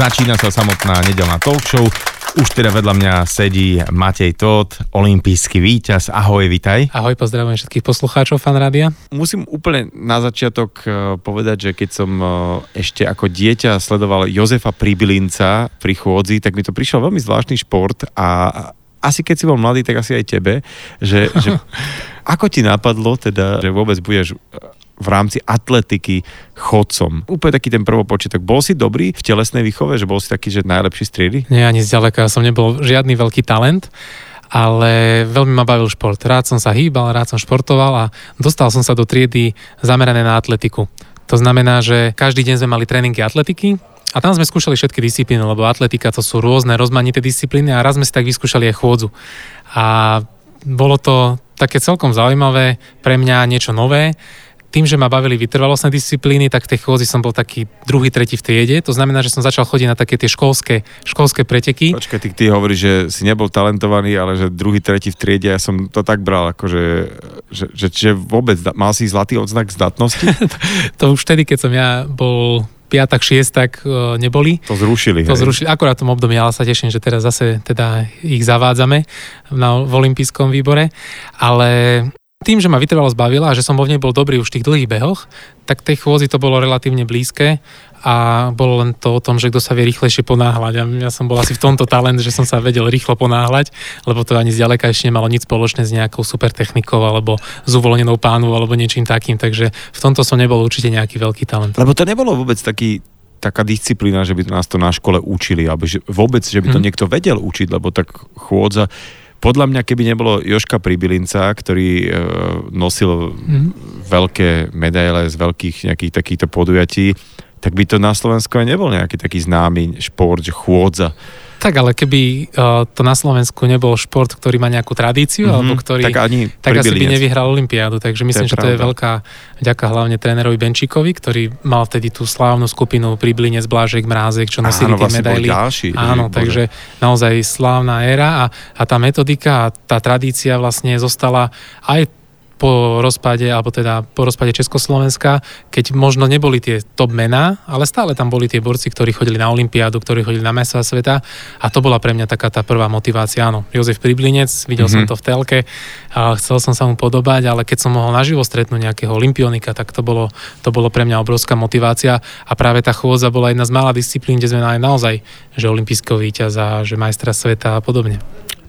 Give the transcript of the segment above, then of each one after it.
Začína sa samotná nedelná talk show. Už teda vedľa mňa sedí Matej Todt, olimpijský víťaz. Ahoj, vitaj. Ahoj, pozdravujem všetkých poslucháčov Fan Rádia. Musím úplne na začiatok e, povedať, že keď som e, ešte ako dieťa sledoval Jozefa Pribilinca pri chôdzi, tak mi to prišiel veľmi zvláštny šport a asi keď si bol mladý, tak asi aj tebe, že, že ako ti napadlo teda, že vôbec budeš v rámci atletiky chodcom. Úplne taký ten prvopočiatok. Bol si dobrý v telesnej výchove, že bol si taký, že najlepší striedy? Nie, ani zďaleka. Som nebol žiadny veľký talent ale veľmi ma bavil šport. Rád som sa hýbal, rád som športoval a dostal som sa do triedy zamerané na atletiku. To znamená, že každý deň sme mali tréningy atletiky, a tam sme skúšali všetky disciplíny, lebo atletika to sú rôzne rozmanité disciplíny a raz sme si tak vyskúšali aj chôdzu. A bolo to také celkom zaujímavé, pre mňa niečo nové tým, že ma bavili vytrvalostné disciplíny, tak v tej chôdzi som bol taký druhý, tretí v triede. To znamená, že som začal chodiť na také tie školské, školské preteky. Počkaj, ty, ty hovoríš, že si nebol talentovaný, ale že druhý, tretí v triede, ja som to tak bral, akože, že, že, že vôbec mal si zlatý odznak zdatnosti? to, už vtedy, keď som ja bol piatak, šiestak e, neboli. To zrušili. To hej. zrušili, akorát v tom období, ale sa teším, že teraz zase teda ich zavádzame na, v olympijskom výbore, ale tým, že ma vytrvalosť bavila a že som vo nej bol dobrý už v tých dlhých behoch, tak tej chôzi to bolo relatívne blízke a bolo len to o tom, že kto sa vie rýchlejšie ponáhľať. A ja som bol asi v tomto talent, že som sa vedel rýchlo ponáhľať, lebo to ani zďaleka ešte nemalo nič spoločné s nejakou super technikou alebo s uvoľnenou pánu alebo niečím takým, takže v tomto som nebol určite nejaký veľký talent. Lebo to nebolo vôbec taký taká disciplína, že by nás to na škole učili, alebo že vôbec, že by to mm. niekto vedel učiť, lebo tak chôdza, podľa mňa, keby nebolo Joška Pribilinca, ktorý e, nosil mm-hmm. veľké medaile z veľkých nejakých takýchto podujatí, tak by to na Slovensku aj nebol nejaký taký známy šport, že chôdza. Tak ale keby uh, to na Slovensku nebol šport, ktorý má nejakú tradíciu, mm-hmm, alebo ktorý, tak, ani tak asi by nevyhral Olympiádu. Takže myslím, to že pravda. to je veľká vďaka hlavne trénerovi Benčíkovi, ktorý mal vtedy tú slávnu skupinu Priblinec, Blážek, Mrázek, čo nosili Áno, tie vlastne medaily. Ďalší, Áno, Bože. takže naozaj slávna éra a, a tá metodika a tá tradícia vlastne zostala aj po rozpade, alebo teda po rozpade Československa, keď možno neboli tie top mená, ale stále tam boli tie borci, ktorí chodili na Olympiádu, ktorí chodili na mesa sveta a to bola pre mňa taká tá prvá motivácia. Áno, Jozef Priblinec, videl mm-hmm. som to v telke a chcel som sa mu podobať, ale keď som mohol naživo stretnúť nejakého olimpionika, tak to bolo, to bolo pre mňa obrovská motivácia a práve tá chôdza bola jedna z mála disciplín, kde sme mali naozaj že olimpijského víťaza, že majstra sveta a podobne.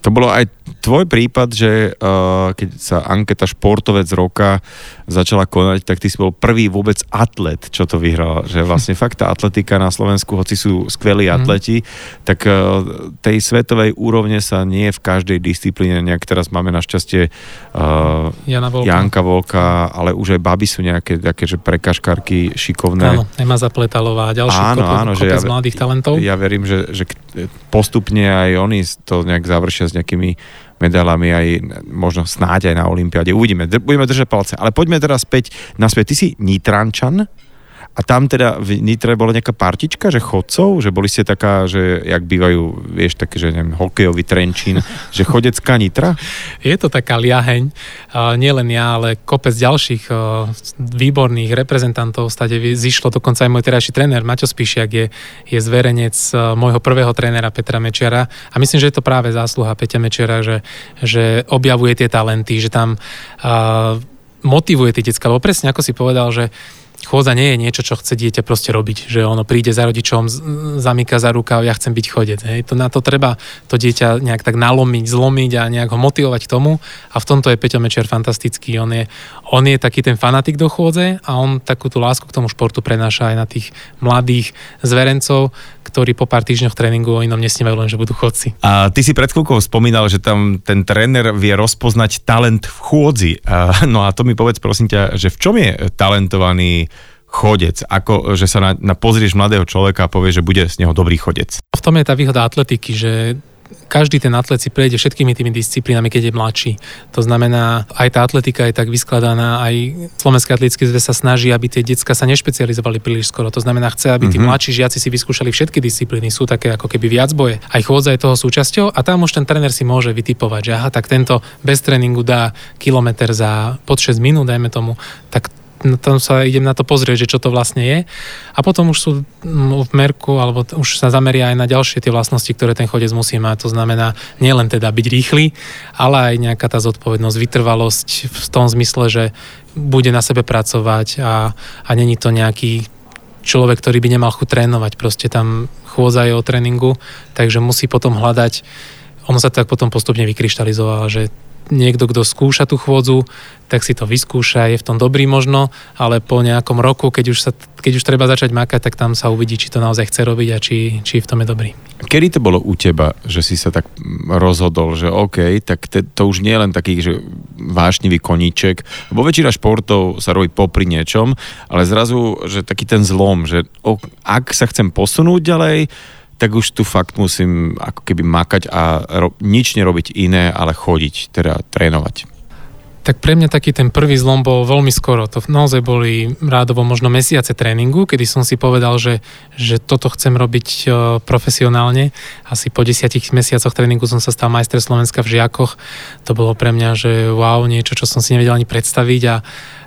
To bolo aj tvoj prípad, že uh, keď sa anketa športovec roka začala konať, tak ty si bol prvý vôbec atlet, čo to vyhral. Že vlastne fakt tá atletika na Slovensku, hoci sú skvelí mm. atleti, tak uh, tej svetovej úrovne sa nie v každej disciplíne, nejak teraz máme našťastie uh, Jana Volka. Janka Volka, ale už aj baby sú nejaké také, že prekaškarky šikovné. Áno, Ema Zapletalová a ďalší áno, kopec, áno, kopec že ja, mladých talentov. Ja verím, že, že postupne aj oni to nejak završia s nejakými medailami aj možno snáď aj na Olympiáde. Uvidíme, budeme držať palce. Ale poďme teraz späť naspäť. Ty si Nitrančan, a tam teda v Nitre bola nejaká partička, že chodcov, že boli ste taká, že jak bývajú, vieš, také, že neviem, hokejový trenčín, že chodecká Nitra? Je to taká liaheň, uh, nielen ja, ale kopec ďalších uh, výborných reprezentantov. Stade zišlo, dokonca aj môj terajší tréner Maťo Spíšiak je, je zverenec uh, môjho prvého trénera Petra Mečiara a myslím, že je to práve zásluha Peťa Mečiara, že, že objavuje tie talenty, že tam uh, motivuje tie decka, lebo presne ako si povedal, že chôdza nie je niečo, čo chce dieťa proste robiť, že ono príde za rodičom, zamýka za rukav, ja chcem byť chodec. Hej. To, na to treba to dieťa nejak tak nalomiť, zlomiť a nejak ho motivovať k tomu a v tomto je Peťo Mečer fantastický. On je, on je taký ten fanatik do chôdze a on takú tú lásku k tomu športu prenáša aj na tých mladých zverencov, ktorí po pár týždňoch tréningu o inom nesnívajú len, že budú chodci. A ty si pred chvíľkou spomínal, že tam ten tréner vie rozpoznať talent v chôdzi. A, no a to mi povedz prosím ťa, že v čom je talentovaný chodec, ako že sa na, na pozrieš mladého človeka a povie, že bude z neho dobrý chodec. V tom je tá výhoda atletiky, že každý ten atlet si prejde všetkými tými disciplínami, keď je mladší. To znamená, aj tá atletika je tak vyskladaná, aj Slovenské atletické zväz sa snaží, aby tie decka sa nešpecializovali príliš skoro. To znamená, chce, aby tí mm-hmm. mladší žiaci si vyskúšali všetky disciplíny, sú také ako keby viac boje. Aj chôdza je toho súčasťou a tam už ten tréner si môže vytipovať, že aha, tak tento bez tréningu dá kilometr za pod 6 minút, dajme tomu, tak tam sa idem na to pozrieť, že čo to vlastne je. A potom už sú mm, v merku, alebo už sa zameria aj na ďalšie tie vlastnosti, ktoré ten chodec musí mať. To znamená nielen teda byť rýchly, ale aj nejaká tá zodpovednosť, vytrvalosť v tom zmysle, že bude na sebe pracovať a, a není to nejaký človek, ktorý by nemal chuť trénovať. Proste tam chôdza je o tréningu, takže musí potom hľadať ono sa tak potom postupne vykryštalizovalo, že niekto, kto skúša tú chôdzu, tak si to vyskúša, je v tom dobrý možno, ale po nejakom roku, keď už, sa, keď už treba začať makať, tak tam sa uvidí, či to naozaj chce robiť a či, či v tom je dobrý. Kedy to bolo u teba, že si sa tak rozhodol, že OK, tak te, to už nie je len taký že vášnivý koníček, lebo väčšina športov sa robí popri niečom, ale zrazu, že taký ten zlom, že ok, ak sa chcem posunúť ďalej, tak už tu fakt musím ako keby makať a ro- nič nerobiť iné, ale chodiť, teda trénovať. Tak pre mňa taký ten prvý zlom bol veľmi skoro. To naozaj boli rádovo možno mesiace tréningu, kedy som si povedal, že, že toto chcem robiť uh, profesionálne. Asi po desiatich mesiacoch tréningu som sa stal majster Slovenska v žiakoch. To bolo pre mňa, že wow, niečo, čo som si nevedel ani predstaviť a,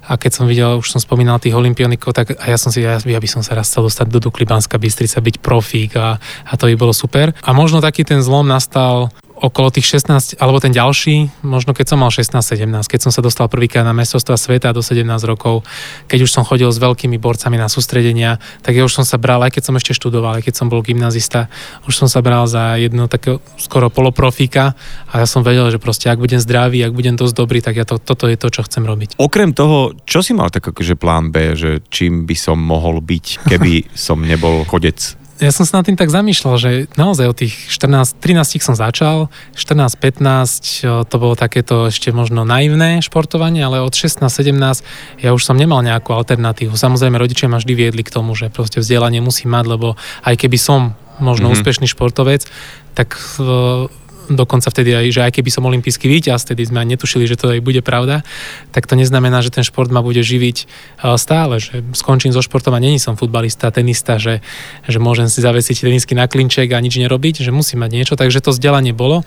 a keď som videl, už som spomínal tých olimpionikov, tak a ja som si, ja, ja by som sa raz chcel dostať do Dukly Banská Bystrica, byť profík a, a to by bolo super. A možno taký ten zlom nastal okolo tých 16, alebo ten ďalší, možno keď som mal 16-17, keď som sa dostal prvýkrát na mestrovstva sveta do 17 rokov, keď už som chodil s veľkými borcami na sústredenia, tak ja už som sa bral, aj keď som ešte študoval, aj keď som bol gymnazista, už som sa bral za jedno takého skoro poloprofíka a ja som vedel, že proste ak budem zdravý, ak budem dosť dobrý, tak ja to, toto je to, čo chcem robiť. Okrem toho, čo si mal tak akože plán B, že čím by som mohol byť, keby som nebol chodec? Ja som sa nad tým tak zamýšľal, že naozaj od tých 14, 13 som začal, 14-15 to bolo takéto ešte možno naivné športovanie, ale od 16-17 ja už som nemal nejakú alternatívu. Samozrejme rodičia ma vždy viedli k tomu, že proste vzdelanie musí mať, lebo aj keby som možno mm-hmm. úspešný športovec, tak dokonca vtedy aj, že aj keby som olimpijský víťaz, vtedy sme aj netušili, že to aj bude pravda, tak to neznamená, že ten šport ma bude živiť e, stále, že skončím so športom a není som futbalista, tenista, že, že môžem si zavesiť tenisky na klinček a nič nerobiť, že musím mať niečo, takže to vzdelanie bolo.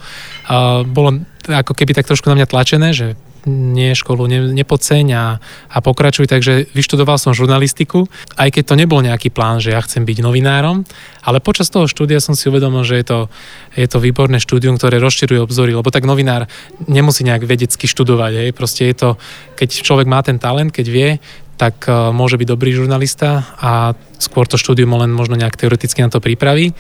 Bolo ako keby tak trošku na mňa tlačené, že nie školu ne, nepodceň a, a pokračuj. Takže vyštudoval som žurnalistiku, aj keď to nebol nejaký plán, že ja chcem byť novinárom, ale počas toho štúdia som si uvedomil, že je to, je to výborné štúdium, ktoré rozširuje obzory, lebo tak novinár nemusí nejak vedecky študovať. Hej. Proste je to, keď človek má ten talent, keď vie, tak uh, môže byť dobrý žurnalista a skôr to štúdium len možno nejak teoreticky na to pripraví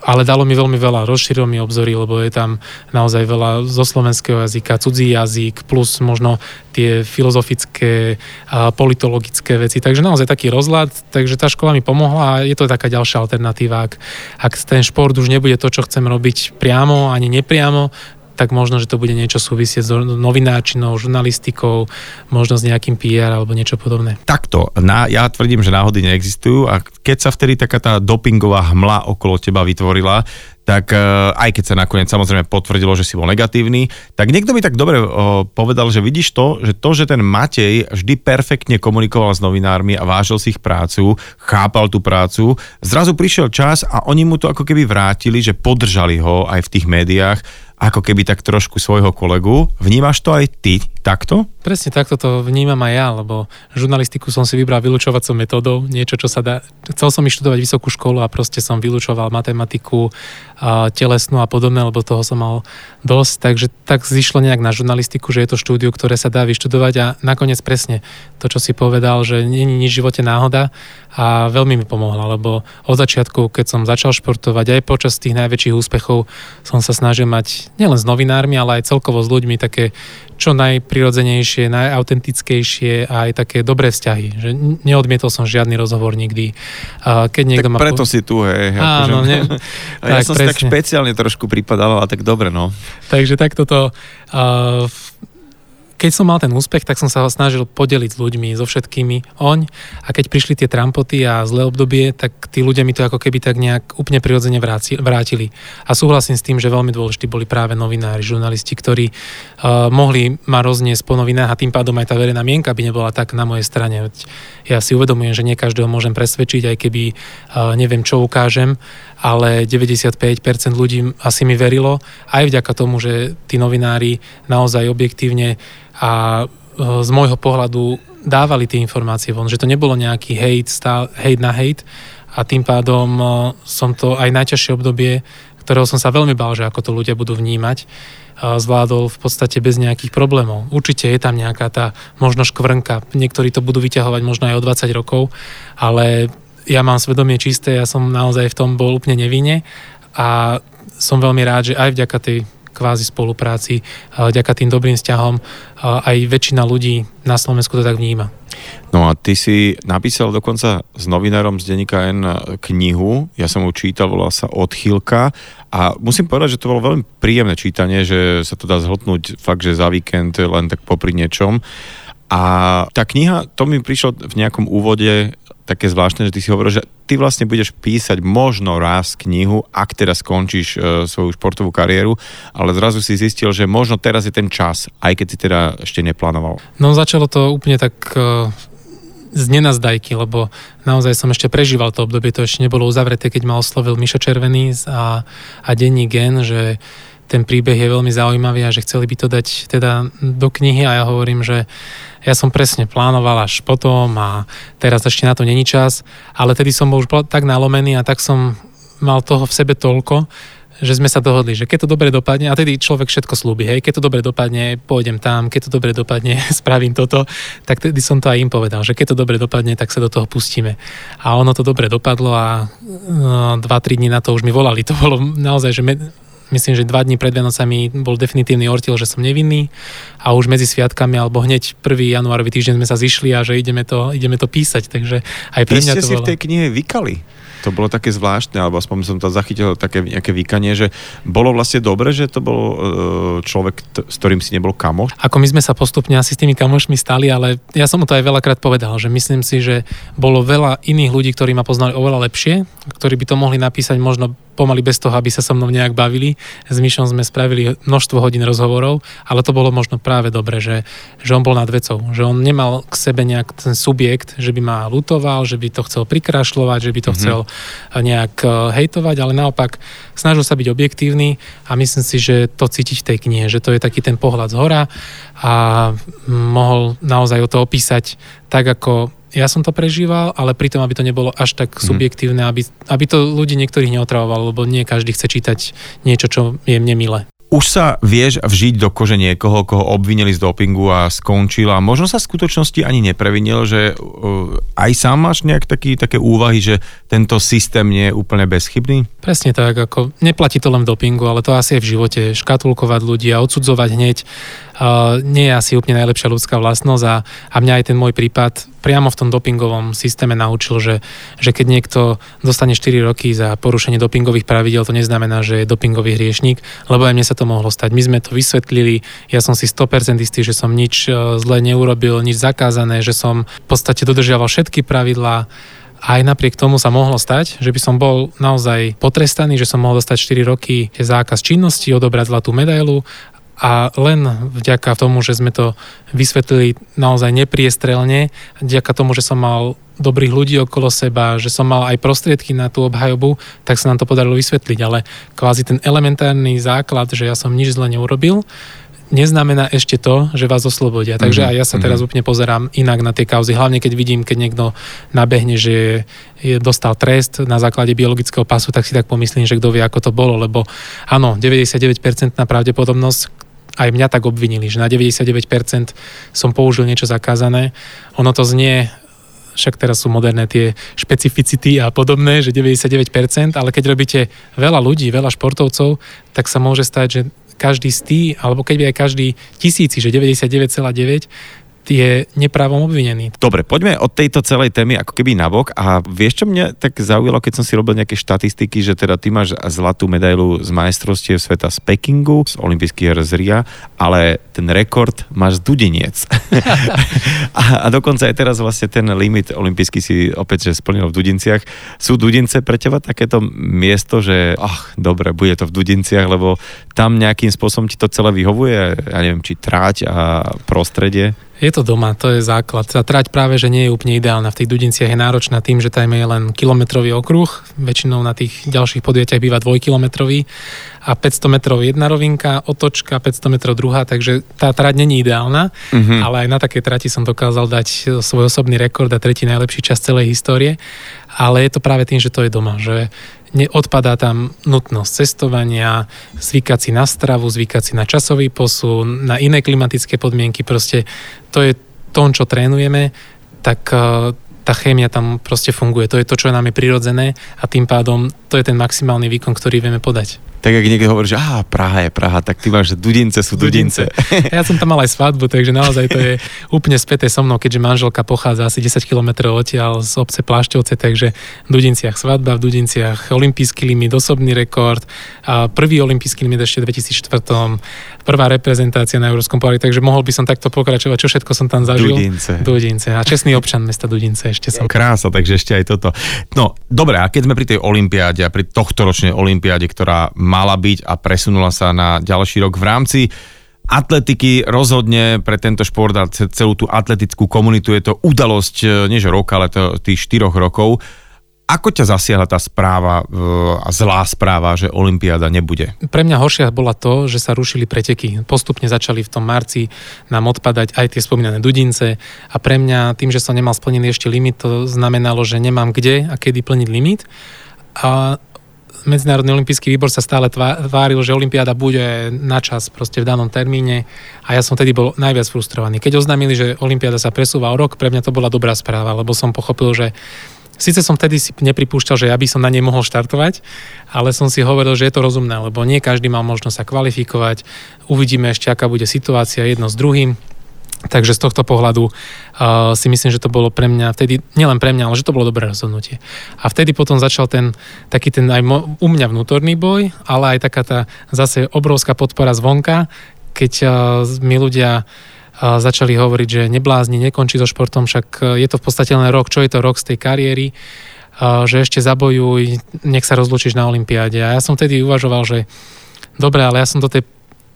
ale dalo mi veľmi veľa, rozšíril mi obzory, lebo je tam naozaj veľa zo slovenského jazyka, cudzí jazyk, plus možno tie filozofické a politologické veci. Takže naozaj taký rozhľad, takže tá škola mi pomohla a je to taká ďalšia alternatíva. Ak, ak ten šport už nebude to, čo chcem robiť priamo ani nepriamo, tak možno, že to bude niečo súvisieť s novináčinou, žurnalistikou, možno s nejakým PR alebo niečo podobné. Takto, na, ja tvrdím, že náhody neexistujú a keď sa vtedy taká tá dopingová hmla okolo teba vytvorila, tak uh, aj keď sa nakoniec samozrejme potvrdilo, že si bol negatívny, tak niekto mi tak dobre uh, povedal, že vidíš to, že to, že ten Matej vždy perfektne komunikoval s novinármi a vážil si ich prácu, chápal tú prácu, zrazu prišiel čas a oni mu to ako keby vrátili, že podržali ho aj v tých médiách ako keby tak trošku svojho kolegu. Vnímaš to aj ty takto? Presne takto to vnímam aj ja, lebo žurnalistiku som si vybral vylúčovacou metódou, niečo, čo sa dá... Chcel som študovať vysokú školu a proste som vylúčoval matematiku, telesnú a podobné, lebo toho som mal dosť, takže tak zišlo nejak na žurnalistiku, že je to štúdiu, ktoré sa dá vyštudovať a nakoniec presne to, čo si povedal, že nie je nič v živote náhoda a veľmi mi pomohla, lebo od začiatku, keď som začal športovať, aj počas tých najväčších úspechov som sa snažil mať nielen s novinármi, ale aj celkovo s ľuďmi také čo najprirodzenejšie, najautentickejšie a aj také dobré vzťahy. Že neodmietol som žiadny rozhovor nikdy. Keď niekto tak ma preto po... si tu, hej. Áno, akože... ne... ja tak, som presne. si tak špeciálne trošku pripadal, ale tak dobre, no. Takže takto to... Uh, keď som mal ten úspech, tak som sa ho snažil podeliť s ľuďmi, so všetkými oň a keď prišli tie trampoty a zlé obdobie, tak tí ľudia mi to ako keby tak nejak úplne prirodzene vrátili. A súhlasím s tým, že veľmi dôležití boli práve novinári, žurnalisti, ktorí uh, mohli ma rozniesť po novinách a tým pádom aj tá verejná mienka by nebola tak na mojej strane. Ja si uvedomujem, že nie každého môžem presvedčiť, aj keby uh, neviem, čo ukážem, ale 95% ľudí asi mi verilo, aj vďaka tomu, že tí novinári naozaj objektívne a e, z môjho pohľadu dávali tie informácie von, že to nebolo nejaký hate, stál, hate na hate a tým pádom som to aj najťažšie obdobie, ktorého som sa veľmi bál, že ako to ľudia budú vnímať, zvládol v podstate bez nejakých problémov. Určite je tam nejaká tá možno škvrnka, niektorí to budú vyťahovať možno aj o 20 rokov, ale ja mám svedomie čisté, ja som naozaj v tom bol úplne nevinne a som veľmi rád, že aj vďaka tej kvázi spolupráci, vďaka tým dobrým vzťahom aj väčšina ľudí na Slovensku to tak vníma. No a ty si napísal dokonca s novinárom z denníka N knihu, ja som ju čítal, volá sa Odchýlka a musím povedať, že to bolo veľmi príjemné čítanie, že sa to dá zhltnúť fakt, že za víkend len tak popri niečom. A tá kniha, to mi prišlo v nejakom úvode také zvláštne, že ty si hovoril, že ty vlastne budeš písať možno raz knihu, ak teraz skončíš e, svoju športovú kariéru, ale zrazu si zistil, že možno teraz je ten čas, aj keď si teda ešte neplánoval. No začalo to úplne tak e, z nenazdajky, lebo naozaj som ešte prežíval to obdobie, to ešte nebolo uzavreté, keď ma oslovil Mišo Červený a, a denní gen, že ten príbeh je veľmi zaujímavý a že chceli by to dať teda do knihy a ja hovorím, že ja som presne plánoval až potom a teraz ešte na to není čas, ale tedy som bol už tak nalomený a tak som mal toho v sebe toľko, že sme sa dohodli, že keď to dobre dopadne, a tedy človek všetko slúbi, hej, keď to dobre dopadne, pôjdem tam, keď to dobre dopadne, spravím toto, tak tedy som to aj im povedal, že keď to dobre dopadne, tak sa do toho pustíme. A ono to dobre dopadlo a no, dva, tri dní na to už mi volali. To bolo naozaj, že myslím, že dva dní pred Vianocami bol definitívny ortil, že som nevinný a už medzi sviatkami alebo hneď 1. januárový týždeň sme sa zišli a že ideme to, ideme to písať, takže aj pre mňa Vy ste to si bolo... v tej knihe vykali. To bolo také zvláštne, alebo aspoň som to zachytil také nejaké vykanie, že bolo vlastne dobre, že to bol e, človek, s ktorým si nebol kamoš. Ako my sme sa postupne asi s tými kamošmi stali, ale ja som mu to aj veľakrát povedal, že myslím si, že bolo veľa iných ľudí, ktorí ma poznali oveľa lepšie, ktorí by to mohli napísať možno pomaly bez toho, aby sa so mnou nejak bavili. S Myšom sme spravili množstvo hodín rozhovorov, ale to bolo možno práve dobre, že, že on bol nad vecou, že on nemal k sebe nejak ten subjekt, že by ma lutoval, že by to chcel prikrašľovať, že by to mm-hmm. chcel nejak eh, hejtovať, ale naopak snažil sa byť objektívny a myslím si, že to cítiť v tej knihe, že to je taký ten pohľad z hora a mohol naozaj o to opísať tak, ako ja som to prežíval, ale pritom, aby to nebolo až tak mm. subjektívne, aby, aby to ľudí niektorých neotravovalo, lebo nie každý chce čítať niečo, čo je mne milé. Už sa vieš vžiť do kože niekoho, koho obvinili z dopingu a skončil a možno sa v skutočnosti ani neprevinil, že uh, aj sám máš nejak taký, také úvahy, že tento systém nie je úplne bezchybný? Presne tak, ako neplatí to len v dopingu, ale to asi je v živote. Škatulkovať ľudí a odsudzovať hneď nie je asi úplne najlepšia ľudská vlastnosť a, a mňa aj ten môj prípad priamo v tom dopingovom systéme naučil, že, že keď niekto dostane 4 roky za porušenie dopingových pravidel, to neznamená, že je dopingový hriešnik, lebo aj mne sa to mohlo stať. My sme to vysvetlili, ja som si 100% istý, že som nič uh, zle neurobil, nič zakázané, že som v podstate dodržiaval všetky pravidlá, aj napriek tomu sa mohlo stať, že by som bol naozaj potrestaný, že som mohol dostať 4 roky zákaz činnosti, odobrať zlatú medailu a len vďaka tomu, že sme to vysvetlili naozaj nepriestrelne, vďaka tomu, že som mal dobrých ľudí okolo seba, že som mal aj prostriedky na tú obhajobu, tak sa nám to podarilo vysvetliť. Ale kvázi ten elementárny základ, že ja som nič zle neurobil, neznamená ešte to, že vás oslobodia. Takže mm-hmm. aj ja sa teraz mm-hmm. úplne pozerám inak na tie kauzy. Hlavne keď vidím, keď niekto nabehne, že je, dostal trest na základe biologického pasu, tak si tak pomyslím, že kto vie, ako to bolo. Lebo áno, 99% na pravdepodobnosť, aj mňa tak obvinili, že na 99% som použil niečo zakázané. Ono to znie však teraz sú moderné tie špecificity a podobné, že 99%, ale keď robíte veľa ľudí, veľa športovcov, tak sa môže stať, že každý z tých, alebo keď aj každý tisíci, že 99,9, je neprávom obvinený. Dobre, poďme od tejto celej témy ako keby nabok a vieš, čo mňa tak zaujalo, keď som si robil nejaké štatistiky, že teda ty máš zlatú medailu z majstrovstiev sveta z Pekingu, z olympijských hier z Ria, ale ten rekord máš z Dudiniec. a, a dokonca aj teraz vlastne ten limit olympijský si opäť že splnil v Dudinciach. Sú Dudince pre teba takéto miesto, že ach, dobre, bude to v Dudinciach, lebo tam nejakým spôsobom ti to celé vyhovuje, ja neviem, či tráť a prostredie? Je to doma, to je základ. Tá trať práve, že nie je úplne ideálna. V tých Dudinciach je náročná tým, že tam je len kilometrový okruh. Väčšinou na tých ďalších podujatiach býva dvojkilometrový a 500 metrov jedna rovinka, otočka, 500 metrov druhá, takže tá trať není ideálna, mm-hmm. ale aj na takej trati som dokázal dať svoj osobný rekord a tretí najlepší čas celej histórie. Ale je to práve tým, že to je doma, že neodpadá tam nutnosť cestovania, zvykať si na stravu, zvykať si na časový posun, na iné klimatické podmienky, proste to je to, čo trénujeme, tak eh, tá chémia tam proste funguje. To je to, čo nám je prirodzené a tým pádom to je ten maximálny výkon, ktorý vieme podať tak ak niekto hovorí, že á, Praha je Praha, tak ty máš, že Dudince sú Dudince. Dudince. Ja som tam mal aj svadbu, takže naozaj to je úplne späté so mnou, keďže manželka pochádza asi 10 km odtiaľ z obce Plášťovce, takže v Dudinciach svadba, v Dudinciach olimpijský limit, osobný rekord, a prvý olimpijský limit ešte v 2004 prvá reprezentácia na Európskom pohári, takže mohol by som takto pokračovať, čo všetko som tam zažil. Dudince. Dudince. A čestný občan mesta Dudince ešte som. Krása, takže ešte aj toto. No, dobre, a keď sme pri tej olympiáde a pri tohto ročnej olympiáde, ktorá mala byť a presunula sa na ďalší rok v rámci atletiky rozhodne pre tento šport a celú tú atletickú komunitu je to udalosť, e, nie že rok, ale to tých štyroch rokov. Ako ťa zasiahla tá správa e, a zlá správa, že Olympiáda nebude? Pre mňa horšia bola to, že sa rušili preteky. Postupne začali v tom marci nám odpadať aj tie spomínané dudince a pre mňa tým, že som nemal splnený ešte limit, to znamenalo, že nemám kde a kedy plniť limit. A Medzinárodný olimpijský výbor sa stále tváril, že Olympiáda bude na čas proste v danom termíne a ja som tedy bol najviac frustrovaný. Keď oznámili, že Olympiáda sa presúva o rok, pre mňa to bola dobrá správa, lebo som pochopil, že Sice som vtedy si nepripúšťal, že ja by som na nej mohol štartovať, ale som si hovoril, že je to rozumné, lebo nie každý mal možnosť sa kvalifikovať. Uvidíme ešte, aká bude situácia jedno s druhým. Takže z tohto pohľadu uh, si myslím, že to bolo pre mňa vtedy, nielen pre mňa, ale že to bolo dobré rozhodnutie. A vtedy potom začal ten taký ten aj mo, u mňa vnútorný boj, ale aj taká tá zase obrovská podpora zvonka, keď uh, mi ľudia uh, začali hovoriť, že neblázni, nekončí so športom, však uh, je to v podstate len rok, čo je to rok z tej kariéry, uh, že ešte zabojuj, nech sa rozlučíš na Olympiáde. A ja som vtedy uvažoval, že dobre, ale ja som do tej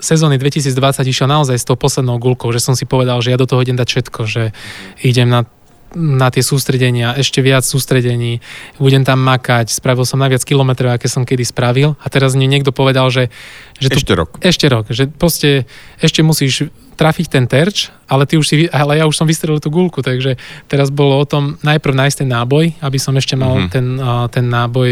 sezóny 2020 išiel naozaj s tou poslednou gulkou, že som si povedal, že ja do toho idem dať všetko, že idem na na tie sústredenia, ešte viac sústredení, budem tam makať, spravil som najviac kilometrov, aké som kedy spravil a teraz mi niekto povedal, že... že tu, ešte rok. Ešte rok, že proste ešte musíš trafiť ten terč, ale, ty už si, ale ja už som vystrelil tú gulku, takže teraz bolo o tom najprv nájsť ten náboj, aby som ešte mal mm-hmm. ten, ten náboj,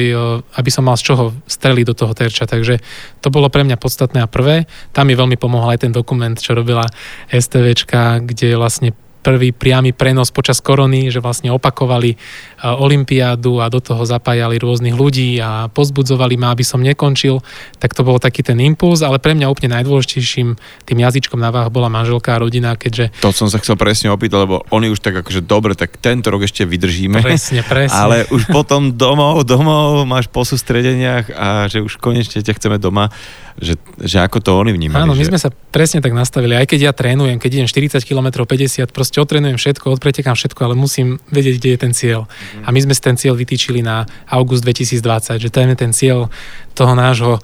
aby som mal z čoho streliť do toho terča, takže to bolo pre mňa podstatné a prvé. Tam mi veľmi pomohol aj ten dokument, čo robila STVčka, kde vlastne prvý priamy prenos počas korony, že vlastne opakovali e, olympiádu a do toho zapájali rôznych ľudí a pozbudzovali ma, aby som nekončil, tak to bol taký ten impuls, ale pre mňa úplne najdôležitejším tým jazyčkom na váh bola manželka a rodina, keďže... To som sa chcel presne opýtať, lebo oni už tak akože dobre, tak tento rok ešte vydržíme. Presne, presne. Ale už potom domov, domov máš po sústredeniach a že už konečne ťa chceme doma že, že ako to oni vnímali. Áno, my že... sme sa presne tak nastavili. Aj keď ja trénujem, keď idem 40 km, 50, proste otrénujem všetko, odpretekám všetko, ale musím vedieť, kde je ten cieľ. Mm-hmm. A my sme si ten cieľ vytýčili na august 2020, že to je ten cieľ toho nášho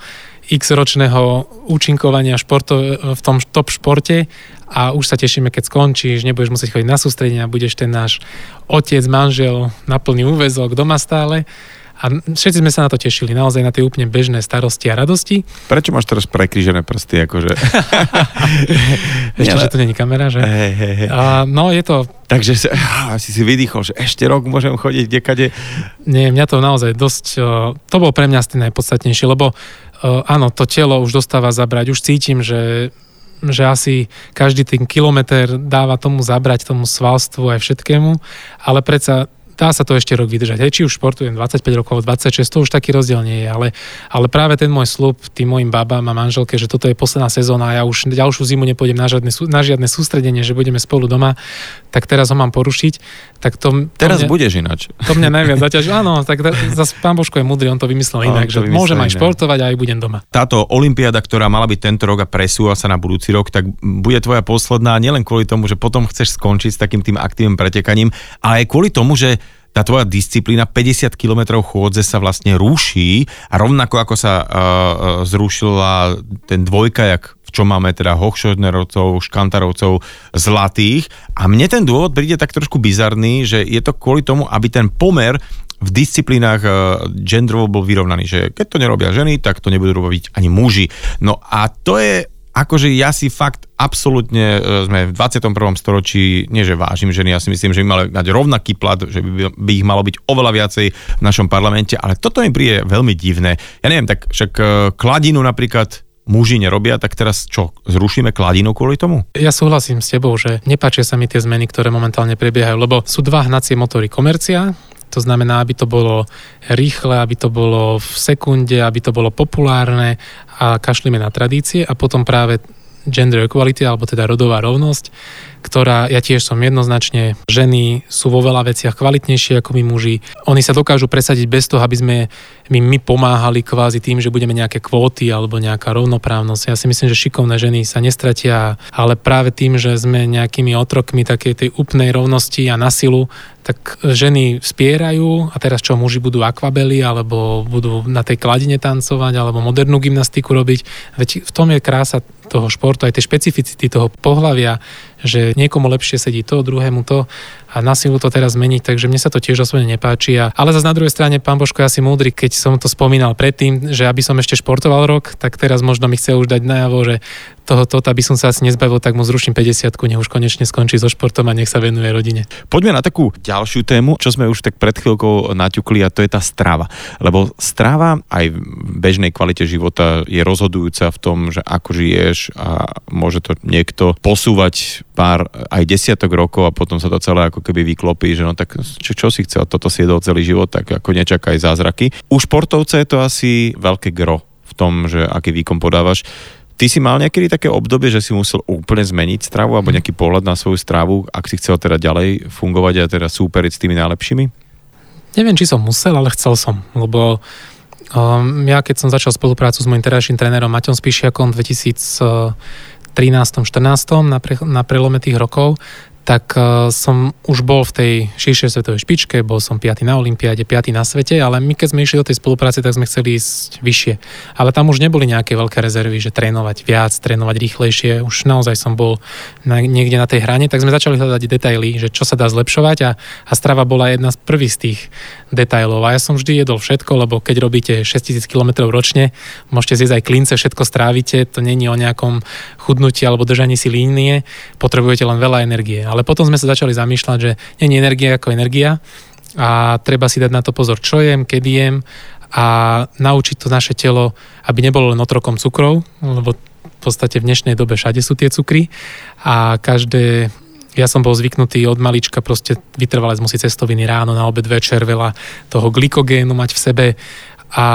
x-ročného účinkovania športo, v tom top športe a už sa tešíme, keď skončíš, nebudeš musieť chodiť na sústredenia, budeš ten náš otec, manžel na plný úvezok doma stále a všetci sme sa na to tešili, naozaj na tie úplne bežné starosti a radosti. Prečo máš teraz prekrížené prsty? Akože? ešte, že to není kamera, že? Hey, hey, hey. A, no, je to... Takže si, si si vydýchol, že ešte rok môžem chodiť kdekade. Nie, mňa to naozaj dosť... To bolo pre mňa asi najpodstatnejšie, lebo áno, to telo už dostáva zabrať, už cítim, že že asi každý ten kilometr dáva tomu zabrať, tomu svalstvu aj všetkému, ale predsa dá sa to ešte rok vydržať. Hej, či už športujem 25 rokov, 26, to už taký rozdiel nie je, ale, ale práve ten môj slub tým mojim babám a manželke, že toto je posledná sezóna a ja už ďalšiu zimu nepôjdem na žiadne, na žiadne sústredenie, že budeme spolu doma, tak teraz ho mám porušiť. Tak to, to teraz mňa, budeš ináč. To mňa najviac zaťaží. Áno, tak zase pán Božko je mudrý, on to vymyslel inak, že môžem aj športovať a aj budem doma. Táto olimpiáda, ktorá mala byť tento rok a presúva sa na budúci rok, tak bude tvoja posledná nielen kvôli tomu, že potom chceš skončiť s takým tým aktívnym pretekaním, ale aj kvôli tomu, že tá tvoja disciplína 50 km chôdze sa vlastne ruší a rovnako ako sa uh, zrušila ten dvojkajak v čom máme teda Hochschonerovcov, Škantarovcov, Zlatých. A mne ten dôvod príde tak trošku bizarný, že je to kvôli tomu, aby ten pomer v disciplínach uh, genderovo bol vyrovnaný, že keď to nerobia ženy, tak to nebudú robiť ani muži. No a to je akože ja si fakt absolútne, e, sme v 21. storočí, nie že vážim ženy, ja si myslím, že by mali mať rovnaký plat, že by, by ich malo byť oveľa viacej v našom parlamente, ale toto mi príde veľmi divné. Ja neviem, tak však e, kladinu napríklad muži nerobia, tak teraz čo, zrušíme kladinu kvôli tomu? Ja súhlasím s tebou, že nepáčia sa mi tie zmeny, ktoré momentálne prebiehajú, lebo sú dva hnacie motory. Komercia, to znamená, aby to bolo rýchle, aby to bolo v sekunde, aby to bolo populárne a kašlíme na tradície a potom práve gender equality, alebo teda rodová rovnosť, ktorá, ja tiež som jednoznačne, ženy sú vo veľa veciach kvalitnejšie ako my muži. Oni sa dokážu presadiť bez toho, aby sme my, my pomáhali kvázi tým, že budeme nejaké kvóty alebo nejaká rovnoprávnosť. Ja si myslím, že šikovné ženy sa nestratia, ale práve tým, že sme nejakými otrokmi takej tej úplnej rovnosti a na silu, tak ženy spierajú a teraz čo muži budú akvabely alebo budú na tej kladine tancovať alebo modernú gymnastiku robiť. Veď v tom je krása toho športu, aj tej špecificity toho pohľavia, že niekomu lepšie sedí to, druhému to a na silu to teraz zmeniť, takže mne sa to tiež osobne nepáči. A, ale zase na druhej strane, pán Božko je asi múdry, keď som to spomínal predtým, že aby som ešte športoval rok, tak teraz možno mi chce už dať najavo, že toho tota by som sa asi nezbavil, tak mu zruším 50 nech už konečne skončí so športom a nech sa venuje rodine. Poďme na takú ďalšiu tému, čo sme už tak pred chvíľkou naťukli a to je tá strava. Lebo strava aj v bežnej kvalite života je rozhodujúca v tom, že ako žiješ a môže to niekto posúvať pár aj desiatok rokov a potom sa to celé ako keby vyklopí, že no tak čo, čo si chcel, toto si jedol celý život, tak ako nečakaj zázraky. U športovca je to asi veľké gro v tom, že aký výkon podávaš. Ty si mal niekedy také obdobie, že si musel úplne zmeniť stravu alebo nejaký pohľad na svoju stravu, ak si chcel teda ďalej fungovať a teda súperiť s tými najlepšími? Neviem, či som musel, ale chcel som, lebo um, ja keď som začal spoluprácu s môjim terajším trénerom Maťom v 2013-14 na, pre, na prelome tých rokov, tak uh, som už bol v tej širšej svetovej špičke, bol som 5. na Olympiáde, 5. na svete, ale my keď sme išli do tej spolupráce, tak sme chceli ísť vyššie. Ale tam už neboli nejaké veľké rezervy, že trénovať viac, trénovať rýchlejšie. Už naozaj som bol na, niekde na tej hrane, tak sme začali hľadať detaily, že čo sa dá zlepšovať a, a strava bola jedna z prvých z tých detailov. A ja som vždy jedol všetko, lebo keď robíte 6000 km ročne, môžete zjesť aj klince, všetko strávite, to není o nejakom chudnutí alebo držaní si línie, potrebujete len veľa energie. Ale ale potom sme sa začali zamýšľať, že nie je energia ako energia a treba si dať na to pozor, čo jem, kedy jem a naučiť to naše telo, aby nebolo len otrokom cukrov, lebo v podstate v dnešnej dobe všade sú tie cukry a každé ja som bol zvyknutý od malička proste vytrvalec musí cestoviny ráno, na obed, večer, veľa toho glykogénu mať v sebe a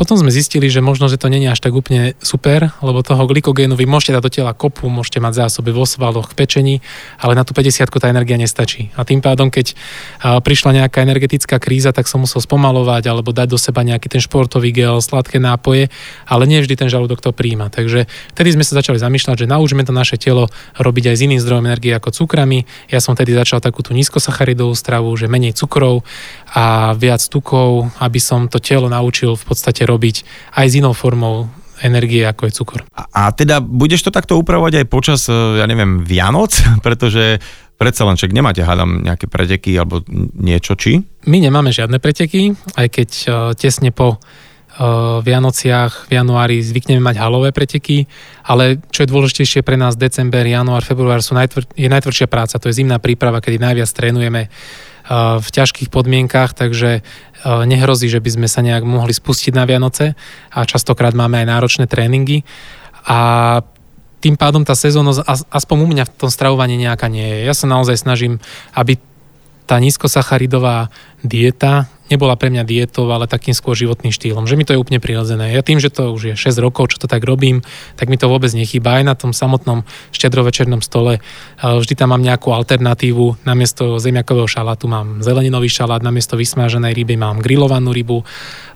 potom sme zistili, že možno, že to není až tak úplne super, lebo toho glykogénu vy môžete dať do tela kopu, môžete mať zásoby vo svaloch, v pečení, ale na tú 50 tá energia nestačí. A tým pádom, keď prišla nejaká energetická kríza, tak som musel spomalovať alebo dať do seba nejaký ten športový gel, sladké nápoje, ale nie vždy ten žalúdok to príjma. Takže vtedy sme sa začali zamýšľať, že naučíme to naše telo robiť aj s iným zdrojom energie ako cukrami. Ja som tedy začal takú tú nízkosacharidovú stravu, že menej cukrov a viac tukov, aby som to telo naučil v podstate robiť aj s inou formou energie, ako je cukor. A, a teda budeš to takto upravovať aj počas, e, ja neviem, Vianoc? Pretože predsa len však nemáte, hádam, nejaké preteky alebo niečo, či? My nemáme žiadne preteky, aj keď uh, tesne po uh, Vianociach v januári zvykneme mať halové preteky, ale čo je dôležitejšie pre nás, december, január, február sú najtvr- je najtvrdšia práca, to je zimná príprava, kedy najviac trénujeme v ťažkých podmienkach, takže nehrozí, že by sme sa nejak mohli spustiť na Vianoce a častokrát máme aj náročné tréningy a tým pádom tá sezónnosť aspoň u mňa v tom stravovaní nejaká nie je. Ja sa naozaj snažím, aby tá nízkosacharidová dieta nebola pre mňa dietou, ale takým skôr životným štýlom, že mi to je úplne prirodzené. Ja tým, že to už je 6 rokov, čo to tak robím, tak mi to vôbec nechýba. Aj na tom samotnom štedrovečernom stole vždy tam mám nejakú alternatívu. Namiesto zemiakového šalátu mám zeleninový šalát, namiesto vysmáženej ryby mám grillovanú rybu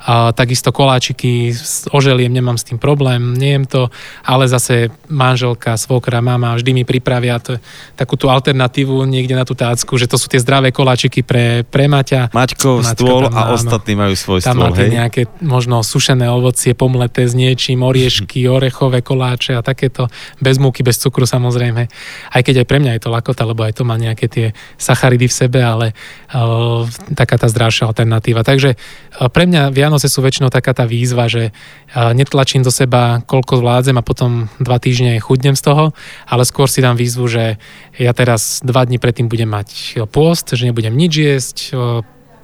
a takisto koláčiky, oželiem, nemám s tým problém, nejem to, ale zase manželka, svokra, mama vždy mi pripravia to, takú tú alternatívu niekde na tú tácku, že to sú tie zdravé koláčiky pre, pre Maťa. Maťko, stôl a áno, ostatní majú svoj tam stôl, hej? nejaké možno sušené ovocie, pomleté s niečím, oriešky, orechové koláče a takéto, bez múky, bez cukru samozrejme. Aj keď aj pre mňa je to lakota, lebo aj to má nejaké tie sacharidy v sebe, ale uh, taká tá zdravšia alternatíva. Takže uh, pre mňa Vianoce sú väčšinou taká tá výzva, že netlačím do seba, koľko zvládzem a potom dva týždne chudnem z toho, ale skôr si dám výzvu, že ja teraz dva dní predtým budem mať pôst, že nebudem nič jesť,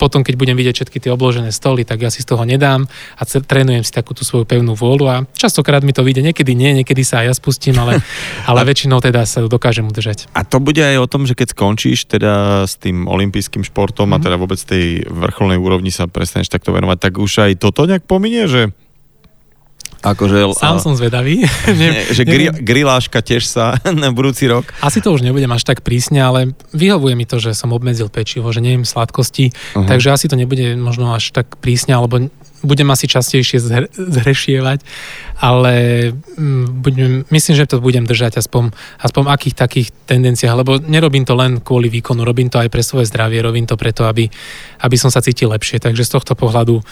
potom, keď budem vidieť všetky tie obložené stoly, tak ja si z toho nedám a trénujem si takú tú svoju pevnú vôľu a častokrát mi to vyjde, niekedy nie, niekedy sa aj ja spustím, ale, ale väčšinou teda sa dokážem udržať. A to bude aj o tom, že keď skončíš teda s tým olympijským športom mm-hmm. a mhm. teda vôbec tej vrcholnej úrovni sa prestaneš takto venovať, tak už aj toto nejak pominie, že Akože, Sám a... som zvedavý. Nie, že grill, grilláška tiež sa na budúci rok. Asi to už nebudem až tak prísne, ale vyhovuje mi to, že som obmedzil pečivo, že nejem sladkosti, uh-huh. takže asi to nebude možno až tak prísne, alebo budem asi častejšie zhr- zhrešievať, ale mm, budem, myslím, že to budem držať aspoň, aspoň akých takých tendenciách, lebo nerobím to len kvôli výkonu, robím to aj pre svoje zdravie, robím to preto, aby, aby som sa cítil lepšie. Takže z tohto pohľadu uh,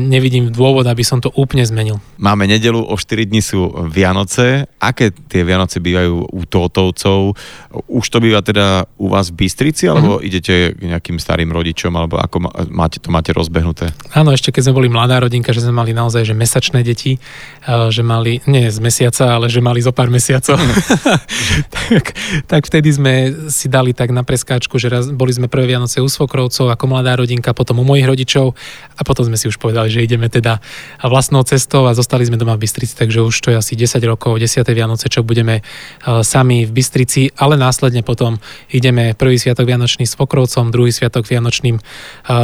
nevidím dôvod, aby som to úplne zmenil. Máme nedelu, o 4 dní sú Vianoce. Aké tie Vianoce bývajú u Tótovcov? Už to býva teda u vás v Bystrici, alebo mm-hmm. idete k nejakým starým rodičom, alebo ako máte, to máte rozbehnuté? Áno, ešte keď sme boli mladá rodinka, že sme mali naozaj že mesačné deti, že mali, nie z mesiaca, ale že mali zo pár mesiacov. tak, tak vtedy sme si dali tak na preskáčku, že raz, boli sme prvé Vianoce u svokrovcov ako mladá rodinka, potom u mojich rodičov a potom sme si už povedali, že ideme teda vlastnou cestou a zostali sme doma v Bystrici, takže už to je asi 10 rokov, 10. Vianoce, čo budeme sami v Bystrici, ale následne potom ideme prvý sviatok Vianočný s svokrovcom, druhý sviatok Vianočným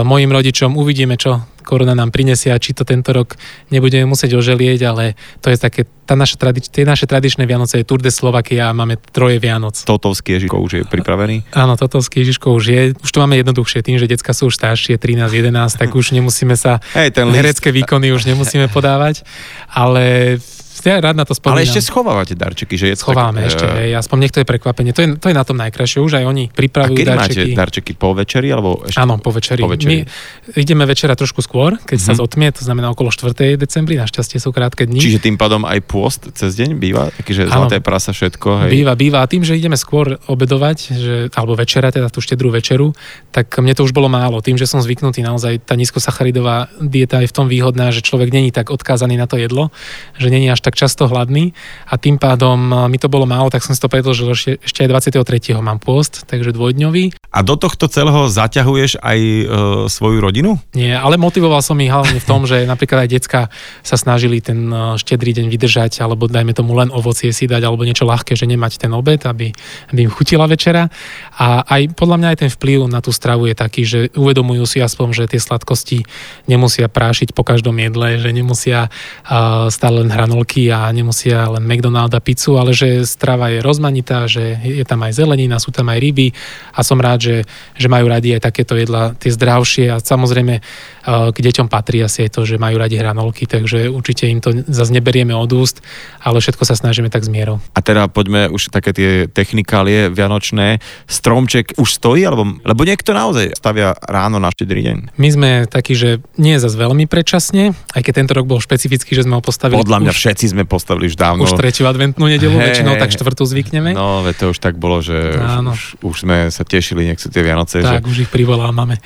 mojim rodičom, uvidíme, čo korona nám prinesie a či to tento rok nebudeme musieť oželieť, ale to je také, tá naša tradič, tie naše tradičné Vianoce je Tour de Slovakia a máme troje Vianoc. Totovský Ježiško už je pripravený? Áno, Totovský Ježiško už je. Už to máme jednoduchšie tým, že decka sú už staršie, 13, 11, tak už nemusíme sa, hey, ten herecké výkony už nemusíme podávať, ale ja rád na to spomínam. Ale ešte schovávate darčeky, že je Schováme tak, ešte, hej, aspoň niekto je prekvapenie. To je, to je na tom najkrajšie. Už aj oni pripravujú A kedy darčeky. máte darčeky? Po večeri? Alebo ešte... Áno, po večeri. po večeri. My ideme večera trošku skôr, keď mm-hmm. sa mhm. zotmie, to znamená okolo 4. decembri, našťastie sú krátke dni. Čiže tým pádom aj pôst cez deň býva? Taký, že zlaté prasa, všetko? Hej. Býva, býva. A tým, že ideme skôr obedovať, že, alebo večera, teda tú štedrú večeru, tak mne to už bolo málo. Tým, že som zvyknutý naozaj, tá nízkosacharidová dieta je v tom výhodná, že človek není tak odkázaný na to jedlo, že není až tak často hladný a tým pádom mi to bolo málo, tak som si to predložil, že ešte aj 23. mám post, takže dvojdňový. A do tohto celého zaťahuješ aj e, svoju rodinu? Nie, ale motivoval som ich hlavne v tom, že napríklad aj decka sa snažili ten e, štedrý deň vydržať, alebo dajme tomu len ovocie si dať, alebo niečo ľahké, že nemať ten obed, aby, aby im chutila večera. A aj podľa mňa aj ten vplyv na tú stravu je taký, že uvedomujú si aspoň, že tie sladkosti nemusia prášiť po každom jedle, že nemusia uh, stále len hranolky a nemusia len McDonald a pizzu, ale že strava je rozmanitá, že je tam aj zelenina, sú tam aj ryby a som rád, že, že majú radi aj takéto jedla, tie zdravšie a samozrejme k deťom patrí asi aj to, že majú radi hranolky, takže určite im to zase neberieme od úst, ale všetko sa snažíme tak zmierou. A teda poďme už také tie technikálie vianočné. Stromček už stojí, alebo, lebo niekto naozaj stavia ráno na štedrý deň. My sme takí, že nie je zase veľmi predčasne, aj keď tento rok bol špecifický, že sme ho postavili. Podľa mňa už, všetci sme postavili už dávno. Už tretiu adventnú nedelu, hey, väčšinou tak štvrtú zvykneme. No, to už tak bolo, že už, už, sme sa tešili, nech sú tie Vianoce. Tak, že... už ich privoláme.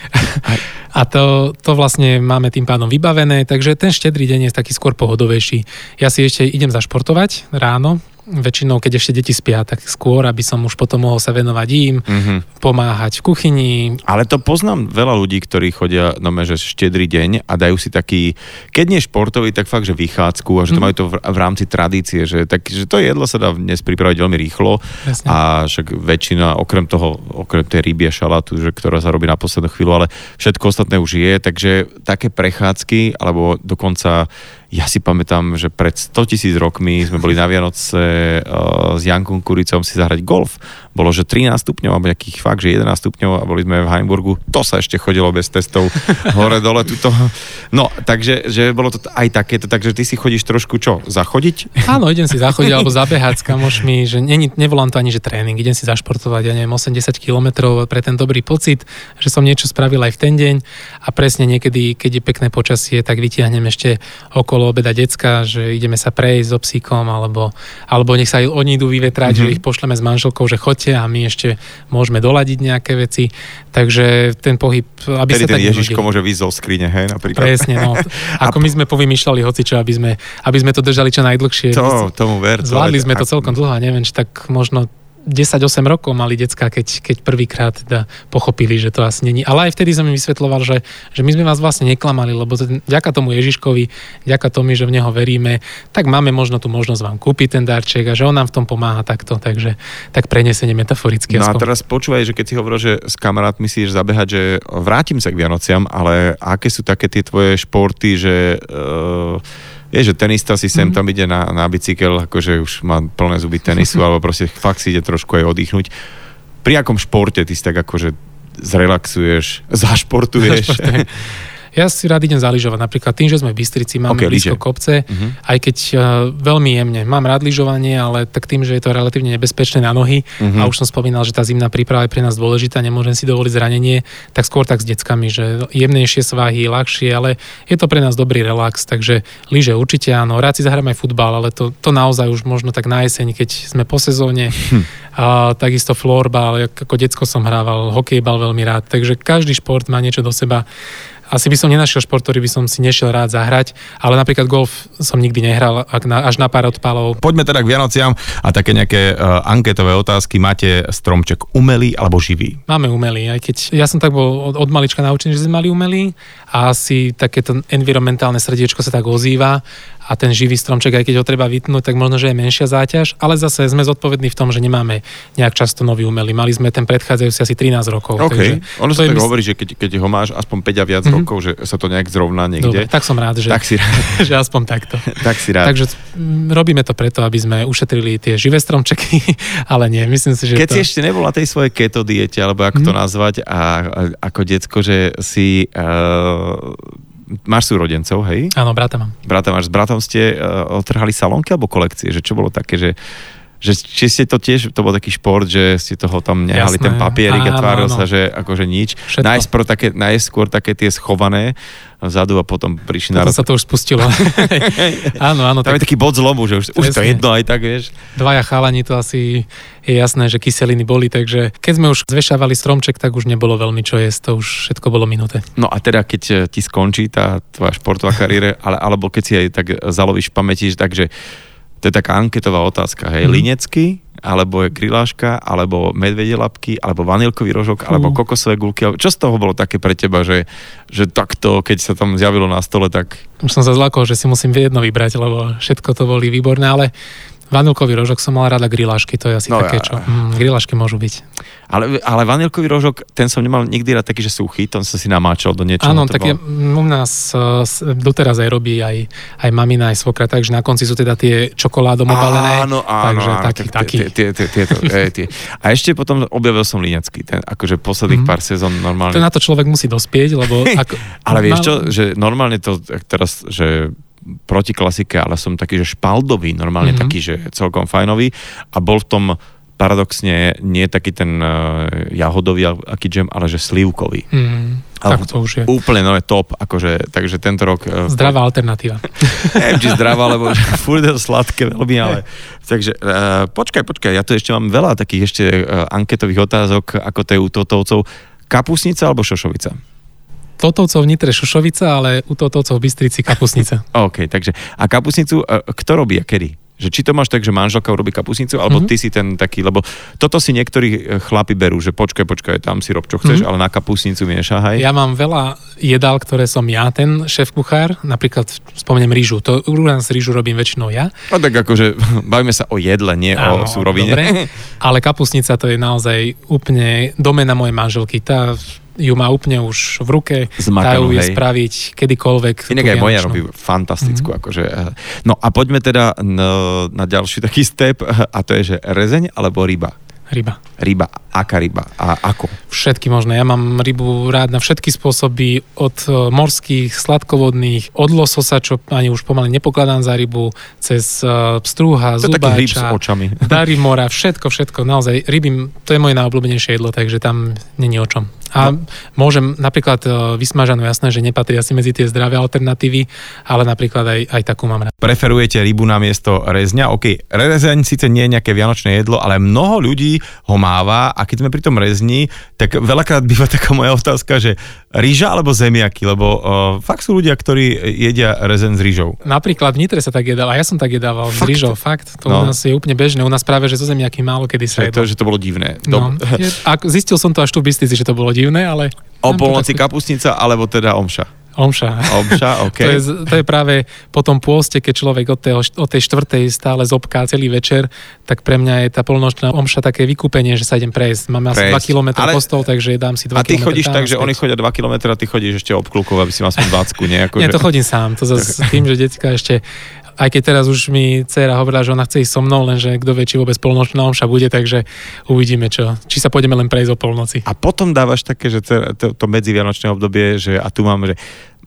A to, to vlastne máme tým pádom vybavené, takže ten štedrý deň je taký skôr pohodovejší. Ja si ešte idem zašportovať ráno, väčšinou, keď ešte deti spia, tak skôr, aby som už potom mohol sa venovať im, mm-hmm. pomáhať v kuchyni. Ale to poznám veľa ľudí, ktorí chodia no že štedrý deň a dajú si taký, keď nie športový, tak fakt, že vychádzku a že to mm-hmm. majú to v, v rámci tradície, že, tak, že to jedlo sa dá dnes pripraviť veľmi rýchlo Jasne. a však väčšina, okrem toho, okrem tej rybie šalátu, že, ktorá sa robí na poslednú chvíľu, ale všetko ostatné už je, takže také prechádzky, alebo dokonca ja si pamätám, že pred 100 tisíc rokmi sme boli na Vianoce uh, s Jankom Kuricom si zahrať golf. Bolo, že 13 stupňov, alebo nejakých fakt, že 11 stupňov a boli sme v Heimburgu. To sa ešte chodilo bez testov hore dole tuto. No, takže že bolo to aj takéto, takže ty si chodíš trošku čo, zachodiť? Áno, idem si zachodiť alebo zabehať s kamošmi, že nie, nevolám to ani, že tréning, idem si zašportovať, ja neviem, 80 kilometrov pre ten dobrý pocit, že som niečo spravil aj v ten deň a presne niekedy, keď je pekné počasie, tak vytiahnem ešte okolo okolo obeda decka, že ideme sa prejsť so psíkom, alebo, alebo nech sa aj oni idú vyvetrať, mm-hmm. že ich pošleme s manželkou, že chodte a my ešte môžeme doladiť nejaké veci. Takže ten pohyb, aby Tedy sa ten Ježiško môže výjsť zo skrine, hej, napríklad. Presne, no. Ako my sme povymýšľali hocičo, aby sme, aby sme to držali čo najdlhšie. To, tomu ver. Zvládli sme to celkom dlho a neviem, či tak možno 10-8 rokov mali decka, keď, keď prvýkrát teda pochopili, že to asi není. Ale aj vtedy som im vysvetloval, že, že my sme vás vlastne neklamali, lebo to, ďaká tomu Ježiškovi, ďaká tomu, že v neho veríme, tak máme možno tú možnosť vám kúpiť ten darček a že on nám v tom pomáha takto, takže tak prenesenie metaforicky. No a teraz počúvaj, že keď si hovoril, že s kamarátmi si ideš zabehať, že vrátim sa k Vianociam, ale aké sú také tie tvoje športy, že uh, Vieš, že tenista si sem mm-hmm. tam ide na, na bicykel, akože už má plné zuby tenisu, alebo proste fakt si ide trošku aj oddychnúť. Pri akom športe ty si tak akože zrelaxuješ, zašportuješ? Ja si rád idem zaližovať. Napríklad tým, že sme v Bystrici, máme okay, blízko lyže. kopce, uh-huh. aj keď uh, veľmi jemne. Mám rád lyžovanie, ale tak tým, že je to relatívne nebezpečné na nohy uh-huh. a už som spomínal, že tá zimná príprava je pre nás dôležitá, nemôžem si dovoliť zranenie, tak skôr tak s deckami, že jemnejšie svahy, ľahšie, ale je to pre nás dobrý relax, takže lyže určite áno. Rád si zahrám aj futbal, ale to, to naozaj už možno tak na jeseň, keď sme po sezóne. Hm. A takisto florbal, ako decko som hrával, hokejbal veľmi rád, takže každý šport má niečo do seba asi by som nenašiel šport, ktorý by som si nešiel rád zahrať, ale napríklad golf som nikdy nehral až na pár odpalov. Poďme teda k Vianociam a také nejaké uh, anketové otázky. Máte stromček umelý alebo živý? Máme umelý, aj keď ja som tak bol od, od malička naučený, že sme mali umelý a asi takéto environmentálne srdiečko sa tak ozýva a ten živý stromček, aj keď ho treba vytnúť, tak možno, že je menšia záťaž, ale zase sme zodpovední v tom, že nemáme nejak často nový umelý. Mali sme ten predchádzajúci asi 13 rokov. Okay. Takže ono sa tak mysl... hovorí, že keď, keď ho máš aspoň 5 a viac mm-hmm. rokov, že sa to nejak zrovná niekde. Dobre, tak som rád, že, tak si rád. že aspoň takto. tak si rád. Takže robíme to preto, aby sme ušetrili tie živé stromčeky, ale nie, myslím si, že Keď to... si ešte nebol na tej svojej keto diete, alebo ako mm-hmm. to mhm. nazvať, a, a ako decko, že si uh, máš súrodencov, hej? Áno, brata mám. Brata máš. S bratom ste uh, otrhali salónky alebo kolekcie? Že čo bolo také, že že či ste to tiež, to bol taký šport, že ste toho tam nehali Jasné. ten papierik a tváril sa, že akože nič. Najskôr také, najskôr také tie schované vzadu a potom prišli na... sa to už spustilo. áno, áno. Tam tak... je taký bod zlomu, že už, už to jedno aj tak, vieš. Dvaja chalani to asi je jasné, že kyseliny boli, takže keď sme už zvešávali stromček, tak už nebolo veľmi čo jesť, to už všetko bolo minuté. No a teda, keď eh, ti skončí tá tvoja športová kariéra, ale, alebo keď si aj tak zalovíš v pamäti, takže to je taká anketová otázka, hej, mm. linecky, alebo je griláška, alebo medvedie labky, alebo vanilkový rožok, mm. alebo kokosové gulky. Čo z toho bolo také pre teba, že, že takto, keď sa tam zjavilo na stole, tak... Už som sa zlakol, že si musím jedno vybrať, lebo všetko to boli výborné, ale Vanilkový rožok som mal rada grilášky, to je asi no, také, čo... Mm, grilášky môžu byť. Ale, ale vanilkový rožok, ten som nemal nikdy rád taký, že suchý, to som si namáčal do niečoho. Áno, tak je, u nás uh, doteraz aj robí aj, aj mamina, aj svokra, takže na konci sú teda tie čokoládom obalené. Áno, áno. Takže áno, taký. A ešte potom objavil som líňacký, ten akože posledných mm. pár sezón normálne. To na to človek musí dospieť, lebo... Ako, ale vieš čo, že normálne to teraz, že proti klasike, ale som taký, že špaldový, normálne mm-hmm. taký, že celkom fajnový a bol v tom paradoxne nie taký ten uh, jahodový aký džem, ale že slívkový. Mm, tak to už je. Úplne no je top, akože, takže tento rok... Uh, zdravá alternatíva. Neviem, či zdravá, lebo furt je to sladké veľmi, ale... Takže uh, počkaj, počkaj, ja tu ešte mám veľa takých ešte uh, anketových otázok, ako to je u Totovcov. Kapusnica alebo šošovica? Totovcov v Nitre Šušovica, ale u Totovcov v Bystrici Kapusnica. OK, takže a kapusnicu, kto robí a kedy? Že či to máš tak, že manželka urobí kapusnicu, alebo mm-hmm. ty si ten taký, lebo toto si niektorí e, chlapi berú, že počkaj, počkaj, tam si rob čo chceš, mm-hmm. ale na kapusnicu miešahaj. Ja mám veľa jedál, ktoré som ja, ten šéf kuchár, napríklad spomeniem rýžu. To u nás rýžu robím väčšinou ja. No tak akože bavíme sa o jedle, nie Áno, o súrovine. Dobre, ale kapusnica to je naozaj úplne domena mojej manželky. Tá ju má úplne už v ruke, Zmakanú, dajú je spraviť kedykoľvek. Inak aj moja robí fantastickú. Mm-hmm. Akože, eh, no a poďme teda na, na ďalší taký step a to je, že rezeň alebo ryba? Ryba. Ryba. Aká ryba? A ako? Všetky možné. Ja mám rybu rád na všetky spôsoby, od e, morských, sladkovodných, od lososa, čo ani už pomaly nepokladám za rybu, cez uh, pstrúha, to zubáča, ryb s očami. dary mora, všetko, všetko. Naozaj, ryby, to je moje najobľúbenejšie jedlo, takže tam není o čom. A no. môžem napríklad e, vysmažanú, jasné, že nepatrí asi medzi tie zdravé alternatívy, ale napríklad aj, aj takú mám rád. Preferujete rybu na miesto rezňa? OK, rezeň síce nie je nejaké vianočné jedlo, ale mnoho ľudí ho máva a keď sme pri tom rezni, tak veľakrát býva taká moja otázka, že rýža alebo zemiaky, lebo uh, fakt sú ľudia, ktorí jedia rezen s rýžou. Napríklad v Nitre sa tak jedal a ja som tak jedával fakt? s rýžou, fakt. To no. u nás je úplne bežné. U nás práve, že zo zemiaky málo kedy sa jedlo. To, že to bolo divné. No, je, a zistil som to až tu v Bystrici, že to bolo divné, ale... O polnoci tak... kapusnica alebo teda omša? Omša. Omša, OK. to, je, to je práve po tom pôste, keď človek od, tej, od tej štvrtej stále zobká celý večer, tak pre mňa je tá polnočná omša také vykúpenie, že sa idem prejsť. Máme asi 2 km Ale... postov, takže dám si 2 km. A ty chodíš tak, že oni chodia 2 km a ty chodíš ešte obklukov, aby si mal aspoň 20 nie? Nie, to chodím sám. To zase tým, že decka ešte aj keď teraz už mi dcera hovorila, že ona chce ísť so mnou, lenže kto vie, či vôbec polnočná omša bude, takže uvidíme, čo, či sa pôjdeme len prejsť o polnoci. A potom dávaš také, že to, to medzivianočné obdobie, že a tu máme, že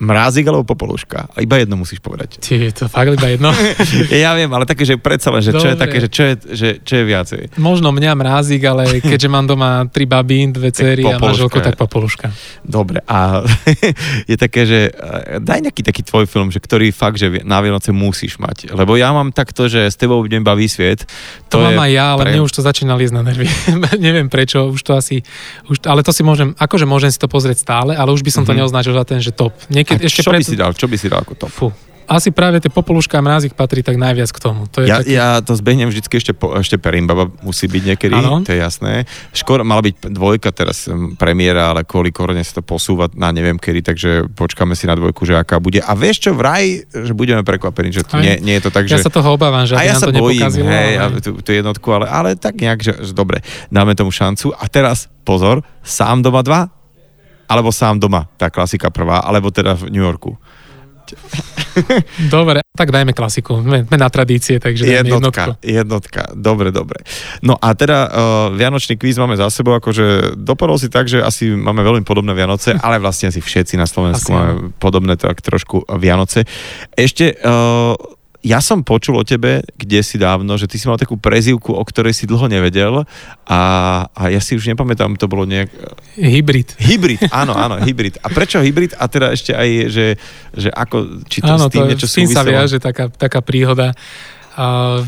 Mrázik alebo popoluška? Iba jedno musíš povedať. Ty, to fakt iba jedno? ja viem, ale také, že predsa len, že čo je také, že čo je, že, čo je viacej? Možno mňa mrázik, ale keďže mám doma tri baby, dve cery a manželku, tak popoluška. Dobre, a je také, že eh, daj nejaký taký tvoj film, že ktorý fakt, že na Vianoce musíš mať. Lebo ja mám takto, že s tebou budem baví sviet. To, to mám aj ja, ale pre... mne už to začína liesť na nervy. Neviem prečo, už to asi, už, ale to si môžem, akože môžem si to pozrieť stále, ale už by som to mm-hmm. neoznačil za ten, že top. Niekedy keď ešte čo pred... by si dal? Čo by si dal ako top? Fú, asi práve tie popoluška a mrázik patrí tak najviac k tomu. To je ja, taký... ja to zbehnem vždycky ešte, po, ešte Perimbaba musí byť niekedy, ano. to je jasné. Škôr mala byť dvojka teraz premiéra, ale kvôli korone sa to posúva na neviem kedy, takže počkáme si na dvojku, že aká bude. A vieš čo, vraj, že budeme prekvapení, že to nie, nie, je to tak, že... Ja sa toho obávam, že a ja sa to bojím, hej, ale... tú, tú jednotku, ale, ale tak nejak, že, že dobre, dáme tomu šancu. A teraz, pozor, sám doma dva, alebo sám doma, tá klasika prvá, alebo teda v New Yorku. Dobre, tak dajme klasiku. Sme, na tradície, takže dajme jednotka, jednotku. Jednotka, dobre, dobre. No a teda uh, Vianočný kvíz máme za sebou, akože dopadol si tak, že asi máme veľmi podobné Vianoce, ale vlastne asi všetci na Slovensku asi máme podobné tak trošku Vianoce. Ešte uh, ja som počul o tebe, kde si dávno, že ty si mal takú prezivku, o ktorej si dlho nevedel a, a ja si už nepamätám, to bolo nejak... Hybrid. Hybrid, áno, áno, hybrid. A prečo hybrid? A teda ešte aj, že, že ako, či to áno, s tým to, niečo súviselo? sa vie, že taká, taká príhoda. Uh,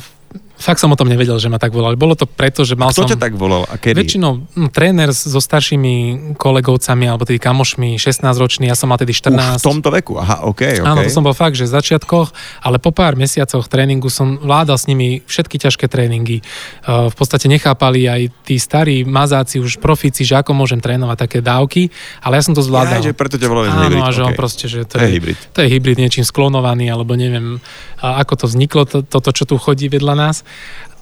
fakt som o tom nevedel, že ma tak volali. Bolo to preto, že mal Kto som... ťa tak volal a kedy? Väčšinou no, tréner so staršími kolegovcami alebo tými kamošmi, 16-roční, ja som mal tedy 14. Už v tomto veku, aha, OK, OK. Áno, to som bol fakt, že v začiatkoch, ale po pár mesiacoch tréningu som vládal s nimi všetky ťažké tréningy. Uh, v podstate nechápali aj tí starí mazáci, už profíci, že ako môžem trénovať také dávky, ale ja som to zvládal. Ja, že preto ťa volajú Áno, hybrid. a že okay. on proste, že to, to je, je hybrid. To je hybrid niečím sklonovaný, alebo neviem, ako to vzniklo, to, toto, čo tu chodí vedľa nás.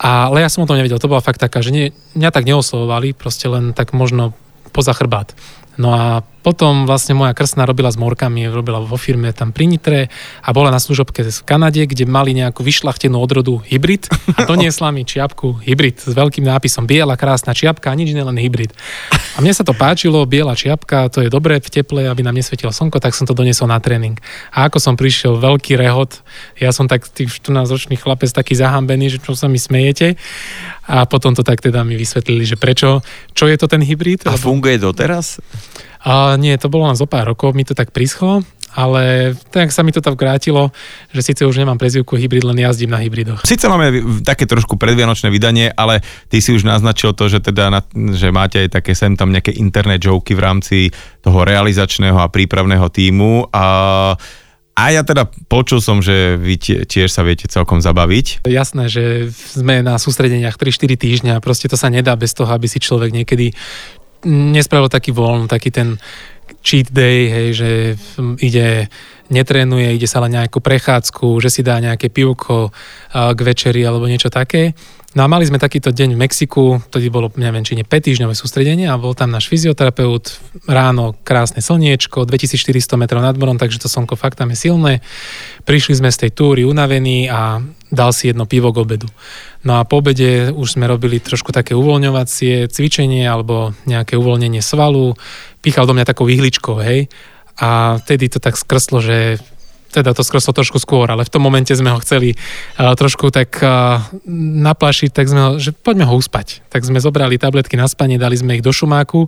Ale ja som o tom nevedel, to bola fakt taká, že nie, mňa tak neoslovovali, proste len tak možno poza chrbát. No a potom vlastne moja krstná robila s morkami, robila vo firme tam pri Nitre a bola na služobke v Kanade, kde mali nejakú vyšlachtenú odrodu hybrid a doniesla mi čiapku hybrid s veľkým nápisom biela krásna čiapka a nič iné len hybrid. A mne sa to páčilo, biela čiapka, to je dobré v teple, aby nám nesvietilo slnko, tak som to doniesol na tréning. A ako som prišiel, veľký rehot, ja som tak tých 14-ročný chlapec taký zahambený, že čo sa mi smejete. A potom to tak teda mi vysvetlili, že prečo, čo je to ten hybrid. A funguje doteraz? A nie, to bolo len zo pár rokov, mi to tak prischlo, ale tak sa mi to tak vrátilo, že síce už nemám prezivku hybrid, len jazdím na hybridoch. Sice máme také trošku predvianočné vydanie, ale ty si už naznačil to, že teda na, že máte aj také sem tam nejaké internet joky v rámci toho realizačného a prípravného týmu a A ja teda počul som, že vy tiež sa viete celkom zabaviť. Jasné, že sme na sústredeniach 3-4 týždňa, proste to sa nedá bez toho, aby si človek niekedy nespravil taký voľn, taký ten cheat day, hej, že ide, netrénuje, ide sa len nejakú prechádzku, že si dá nejaké pivko k večeri alebo niečo také. No a mali sme takýto deň v Mexiku, tedy bolo, neviem, či nie 5 týždňové sústredenie a bol tam náš fyzioterapeut, ráno krásne slniečko, 2400 metrov nad morom, takže to slnko fakt tam je silné. Prišli sme z tej túry unavení a dal si jedno pivo k obedu. No a po obede už sme robili trošku také uvoľňovacie cvičenie alebo nejaké uvoľnenie svalu. Píchal do mňa takou ihličkou, hej. A vtedy to tak skrslo, že teda to skreslo trošku skôr, ale v tom momente sme ho chceli uh, trošku tak uh, naplašiť, tak sme ho, že poďme ho uspať. Tak sme zobrali tabletky na spanie, dali sme ich do šumáku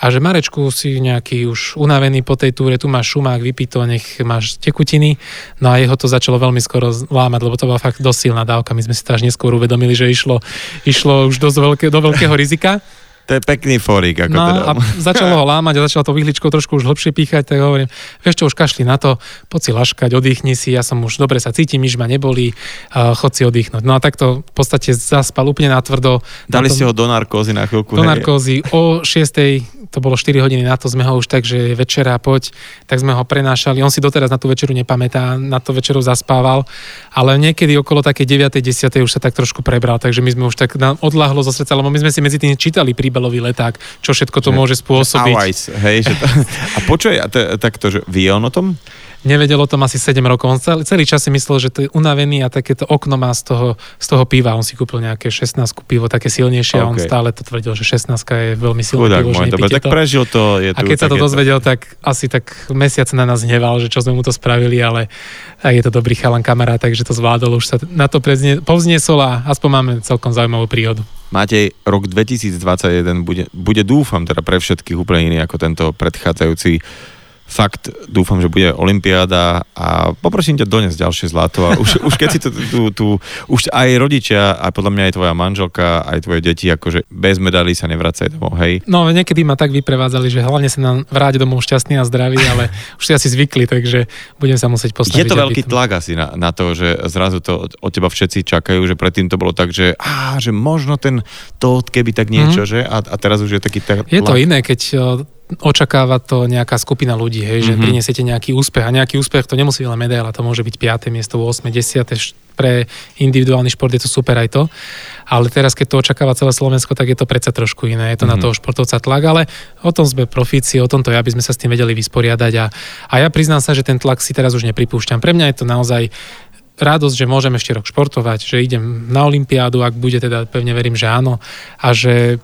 a že Marečku si nejaký už unavený po tej túre, tu máš šumák, vypí to, nech máš tekutiny. No a jeho to začalo veľmi skoro lámať, lebo to bola fakt dosť silná dávka. My sme si to až neskôr uvedomili, že išlo, išlo už dosť veľké, do veľkého rizika. To je pekný forík. Ako no teda. a začalo ho lámať a začalo to vyhličkou trošku už hlbšie píchať, tak hovorím, vieš čo, už kašli na to, poď si laškať, oddychni si, ja som už dobre sa cítim, nič ma nebolí, uh, chod si oddychnúť. No a takto v podstate zaspal úplne natvrdo. Dali ste ho do narkózy na chvíľku. Do hej. narkózy o 6 to bolo 4 hodiny na to, sme ho už tak, že večera poď, tak sme ho prenášali. On si doteraz na tú večeru nepamätá, na tú večeru zaspával, ale niekedy okolo také 9. 10. už sa tak trošku prebral, takže my sme už tak odláhlo zo srdca, lebo my sme si medzi tým čítali príbalový leták, čo všetko to že, môže spôsobiť. Že hej, že to, a počuj, a to, takto, že vie on o tom? Nevedel o tom asi 7 rokov. On celý, celý čas si myslel, že to je unavený a takéto okno má z toho, z toho piva. On si kúpil nejaké 16 pivo, také silnejšie okay. a on stále to tvrdil, že 16 je veľmi silné pivo, môj, dobre, tak prežil to. Je a keď sa to dozvedel, tak asi tak mesiac na nás hneval, že čo sme mu to spravili, ale je to dobrý chalan kamarát, takže to zvládol, už sa na to povzniesol a aspoň máme celkom zaujímavú príhodu. Máte rok 2021 bude, bude dúfam teda pre všetkých úplne iný ako tento predchádzajúci fakt dúfam, že bude Olympiáda a poprosím ťa doniesť ďalšie zlato a už, už keď si to tu, tu, už aj rodičia, a podľa mňa aj tvoja manželka, aj tvoje deti, akože bez medalí sa nevracaj domov, hej? No, niekedy ma tak vyprevádzali, že hlavne sa nám vráť domov šťastný a zdravý, ale už si asi zvykli, takže budem sa musieť postaviť. Je to veľký tlak asi na, na to, že zrazu to od teba všetci čakajú, že predtým to bolo tak, že, á, že možno ten to, keby tak niečo, mm-hmm. že? A, a teraz už je taký tlak. Je to iné, keď očakáva to nejaká skupina ľudí, hej, že mm-hmm. prinesiete nejaký úspech a nejaký úspech to nemusí len medaila, to môže byť 5. miesto, 8., 10. pre individuálny šport je to super aj to, ale teraz keď to očakáva celé Slovensko, tak je to predsa trošku iné, je to mm-hmm. na mhm. toho športovca tlak, ale o tom sme profíci, o tomto ja by sme sa s tým vedeli vysporiadať a, a ja priznám sa, že ten tlak si teraz už nepripúšťam. Pre mňa je to naozaj radosť, že môžem ešte rok športovať, že idem na Olympiádu, ak bude teda, pevne verím, že áno, a že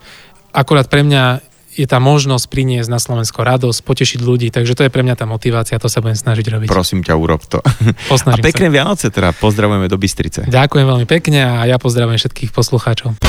akurát pre mňa je tá možnosť priniesť na Slovensko radosť, potešiť ľudí, takže to je pre mňa tá motivácia, to sa budem snažiť robiť. Prosím ťa, urob to. Posnažím a pekné sa. Vianoce teda, pozdravujeme do Bystrice. Ďakujem veľmi pekne a ja pozdravujem všetkých poslucháčov.